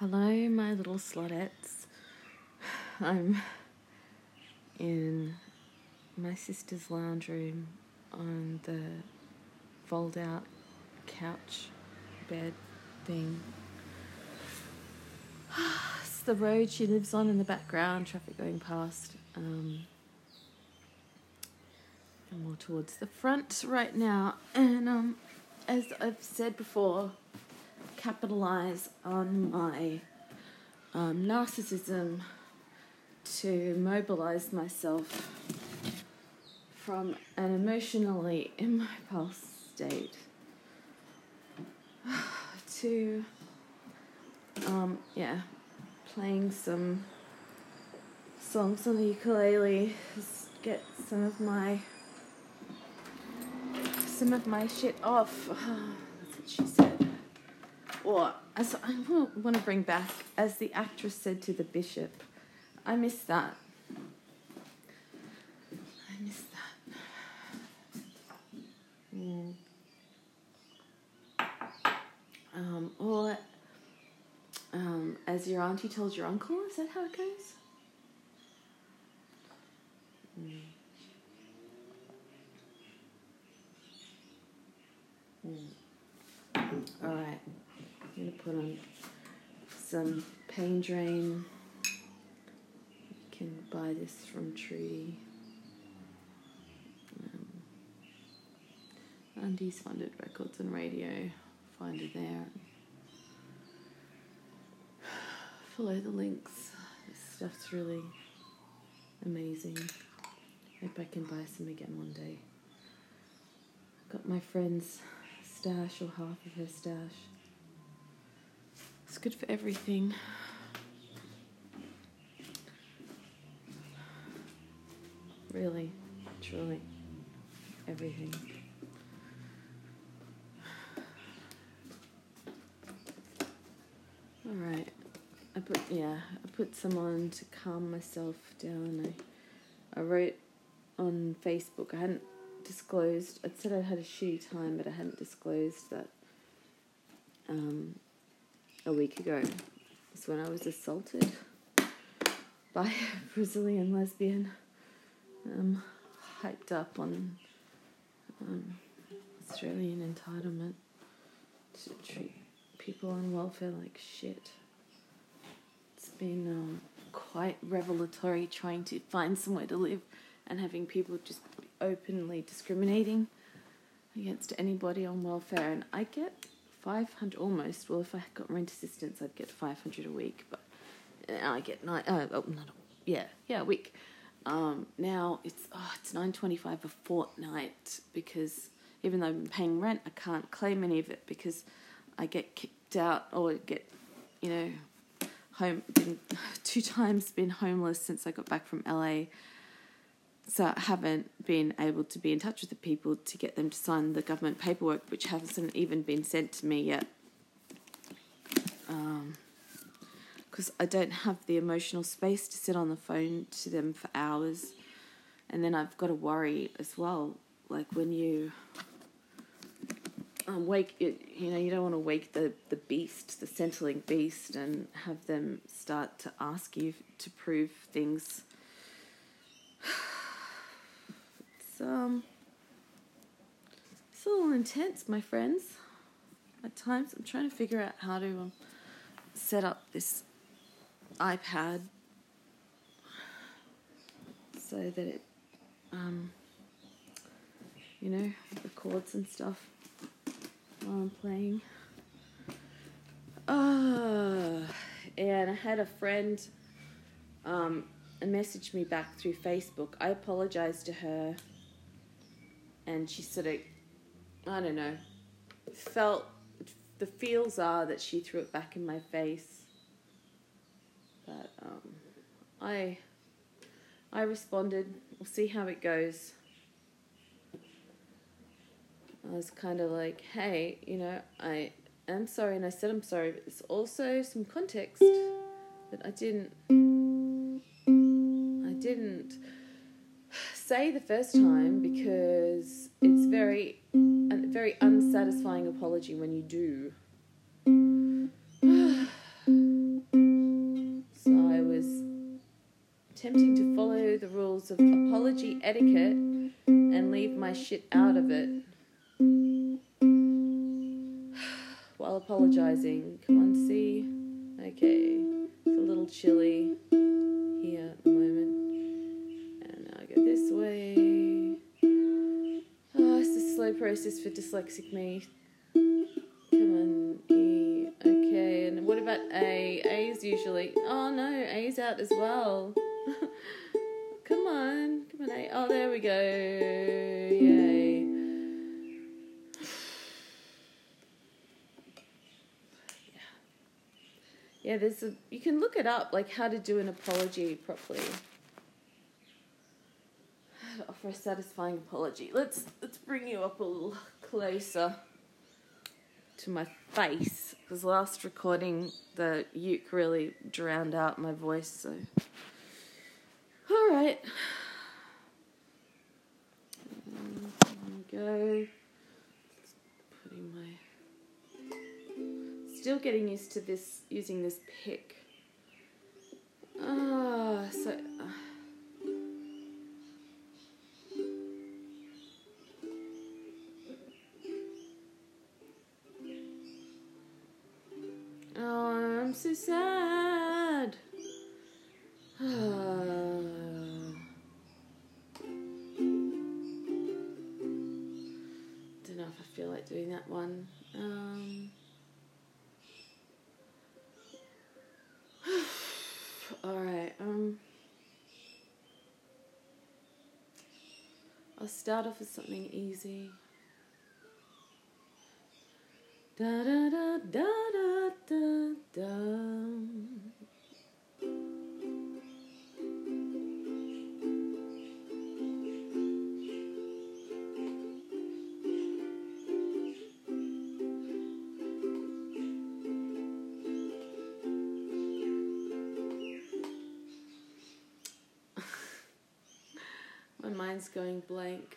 Hello, my little slutettes. I'm in my sister's lounge room on the fold out couch bed thing. it's the road she lives on in the background, traffic going past. Um, more towards the front right now, and um, as I've said before, capitalize on my um, narcissism to mobilize myself from an emotionally immobile state to, um, yeah, playing some songs on the ukulele, get some of my some of my shit off. That's what she said or as I want to bring back, as the actress said to the bishop, I miss that. I miss that. Mm. Um, or um, as your auntie told your uncle, is that how it goes? Mm. Mm. All right. I'm going to put on some pain drain. You can buy this from Tree. Um, Undies Funded Records and Radio. Find it there. Follow the links. This stuff's really amazing. Hope I can buy some again one day. Got my friend's stash or half of her stash. It's good for everything. Really, truly, everything. All right. I put yeah, I put some on to calm myself down. I I wrote on Facebook. I hadn't disclosed. I'd said I'd had a shitty time, but I hadn't disclosed that um, a week ago was when I was assaulted by a Brazilian lesbian, um, hyped up on um, Australian entitlement to treat people on welfare like shit. It's been um, quite revelatory trying to find somewhere to live and having people just openly discriminating against anybody on welfare. And I get 500 almost. Well, if I got rent assistance, I'd get 500 a week, but I get nine. Uh, oh, not a, yeah, yeah, a week. Um, now it's oh, it's 9.25 a fortnight because even though I'm paying rent, I can't claim any of it because I get kicked out or get, you know, home. Been two times been homeless since I got back from LA so I haven't been able to be in touch with the people to get them to sign the government paperwork, which hasn't even been sent to me yet. Because um, I don't have the emotional space to sit on the phone to them for hours. And then I've got to worry as well. Like when you um, wake, you know, you don't want to wake the, the beast, the Centrelink beast, and have them start to ask you to prove things um, it's a little intense, my friends. At times, I'm trying to figure out how to um, set up this iPad so that it, um, you know, records and stuff while I'm playing. Uh, and I had a friend um, message me back through Facebook. I apologized to her and she sort of, I don't know, felt the feels are that she threw it back in my face. But um, I, I responded. We'll see how it goes. I was kind of like, hey, you know, I am sorry, and I said I'm sorry, but there's also some context that I didn't, say the first time because it's very a very unsatisfying apology when you do. so I was attempting to follow the rules of apology etiquette and leave my shit out of it. While apologizing, come on, see. Okay, it's a little chilly here at the moment. Go this way. Ah, oh, it's a slow process for dyslexic me. Come on, E. Okay, and what about A? A is usually. Oh no, A's out as well. come on, come on, A. Oh, there we go. Yay. Yeah, there's a. You can look it up, like how to do an apology properly. Offer a satisfying apology. Let's let's bring you up a little closer to my face because last recording the uke really drowned out my voice. So, all right, um, go. Putting my still getting used to this using this pick. Ah, so. Uh, sad. Don't know if I feel like doing that one. Um, all right. Um, I'll start off with something easy. Da da da da da da da. My mind's going blank.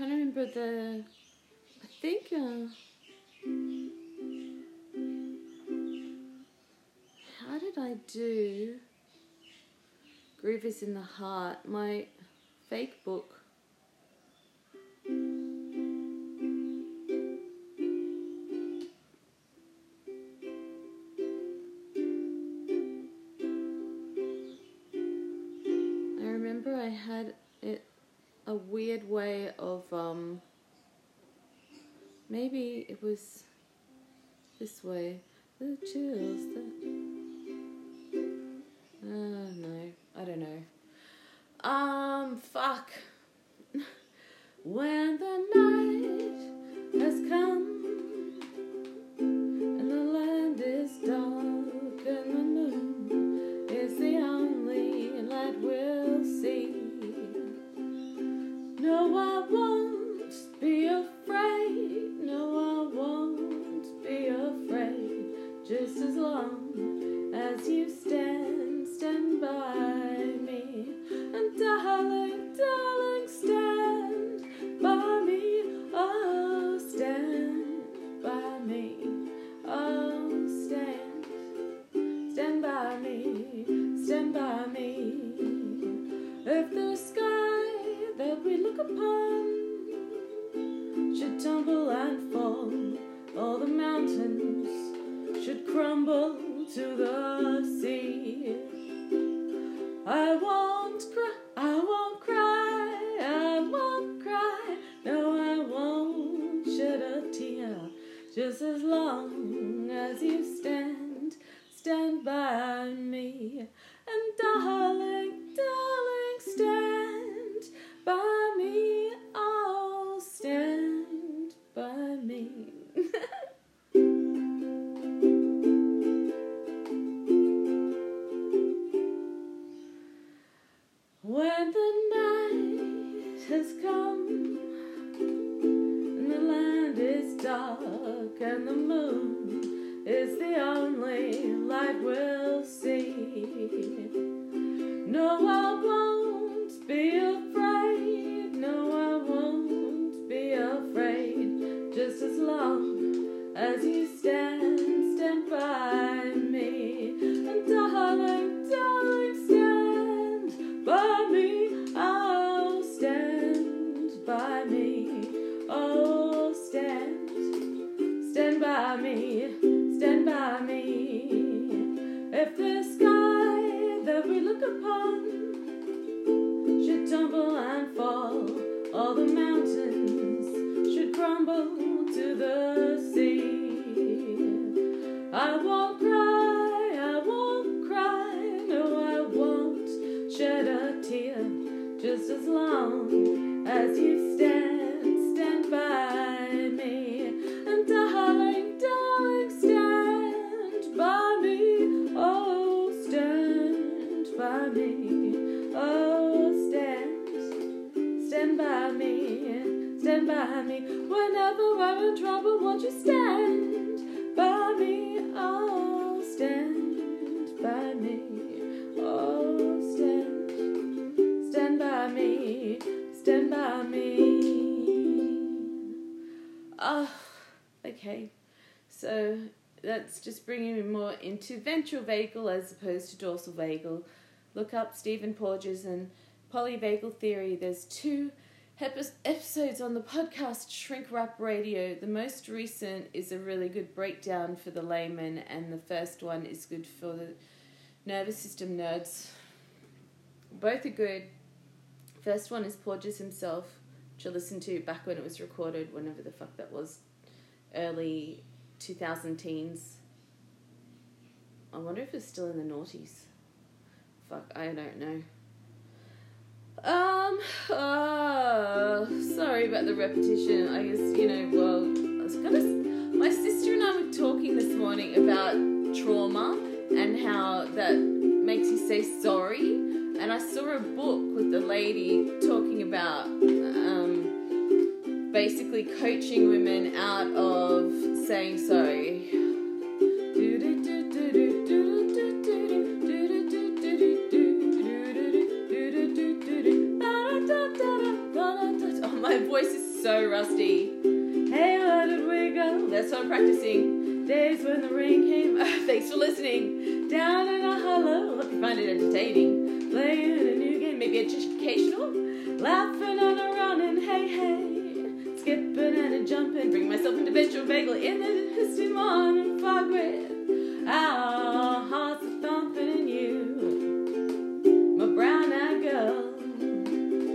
Trying to remember the. I think. Uh, how did I do? Groove is in the heart. My fake book. Of um maybe it was this way. The chills that uh no, I don't know. Um fuck. when the night has come darling, darling, just as long as you stand, stand by me. And darling, know Oh. Okay. So that's just bringing me more into ventral vagal as opposed to dorsal vagal. Look up Stephen Porges and polyvagal theory. There's two episodes on the podcast Shrink Wrap Radio. The most recent is a really good breakdown for the layman, and the first one is good for the nervous system nerds. Both are good. First one is Porges himself, I listened to back when it was recorded, whenever the fuck that was, early 2000 teens. I wonder if it's still in the noughties. Fuck, I don't know. Um, uh, sorry about the repetition. I guess, you know, well, I was gonna. My sister and I were talking this morning about trauma and how that makes you say sorry. And I saw a book with the lady talking about um, basically coaching women out of saying sorry. Oh, my voice is so rusty. Hey, where did we go? That's what I'm practicing. Days when the rain came. Thanks for listening. Down in a hollow. Hope you find it entertaining. Playing a new game, maybe educational. Laughing and running. Hey, hey. Jumping. Bring myself into ventral vagal in the misty morning fog with our hearts are thumping in you. My brown eyed girl.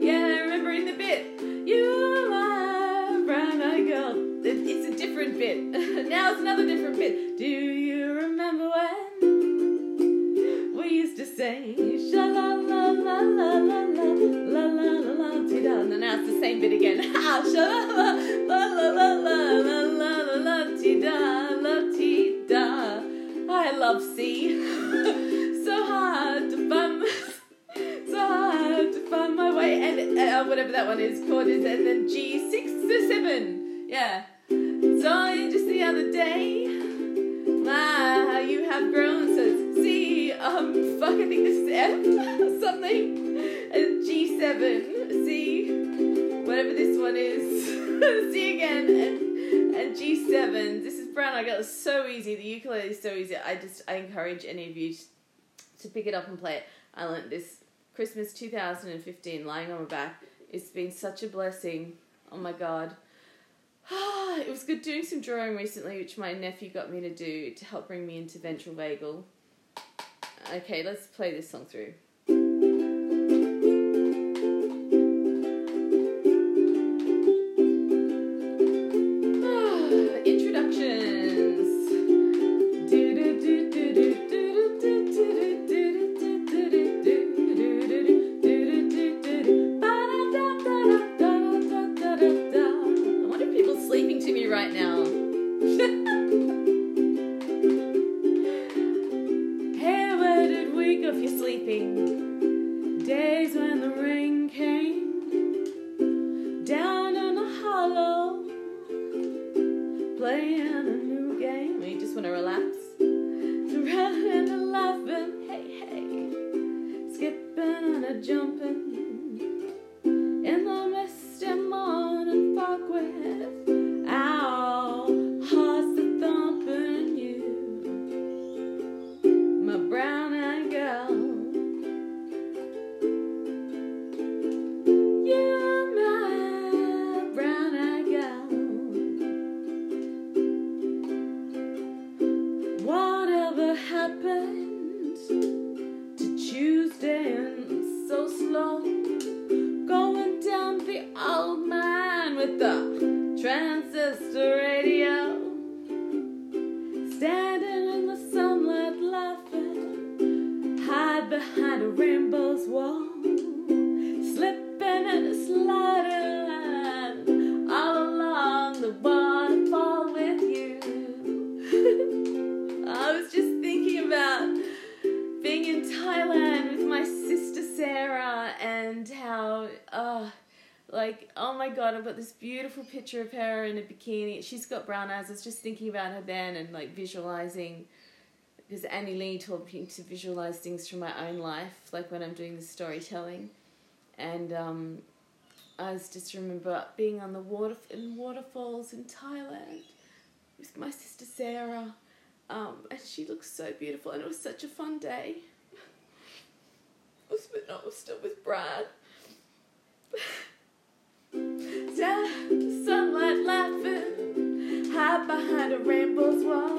Yeah, remembering the bit. You my brown eyed girl. It's a different bit. now it's another different bit. Do you remember when we used to sing sha la la la la la la la la la la? And now it's the same bit again. Ah, sha la la one is called is, and then G six to seven, yeah. So just the other day, how you have grown. So it's C, um, fuck, I think this is F something, and G seven, C, whatever this one is, C again, and and G seven. This is brown. I got it so easy. The ukulele is so easy. I just I encourage any of you to pick it up and play it. I learned this Christmas 2015 lying on my back. It's been such a blessing. Oh my god. it was good doing some drawing recently, which my nephew got me to do to help bring me into ventral vagal. Okay, let's play this song through. happen. Like, oh my god, I've got this beautiful picture of her in a bikini. She's got brown eyes. I was just thinking about her then and like visualizing, because Annie Lee taught me to visualize things from my own life, like when I'm doing the storytelling. And um, I was just remember being on the water in waterfalls in Thailand with my sister Sarah. Um, and she looked so beautiful, and it was such a fun day. I was, I was still with Brad. Yeah, sunlight laughing, hide behind a rainbow's wall,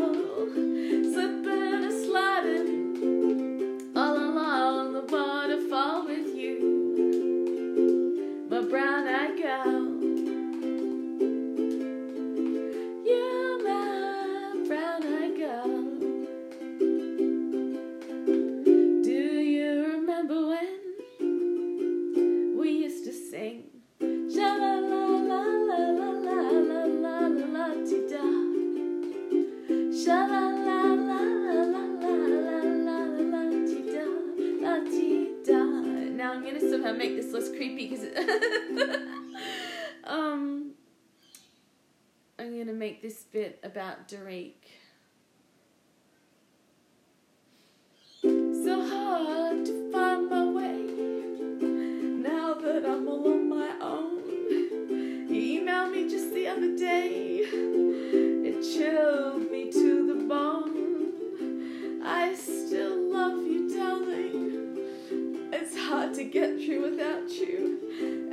Gonna make this less creepy because um I'm gonna make this bit about Derek. So hard to find my way now that I'm all on my own. You emailed me just the other day, it chilled hard to get through without you.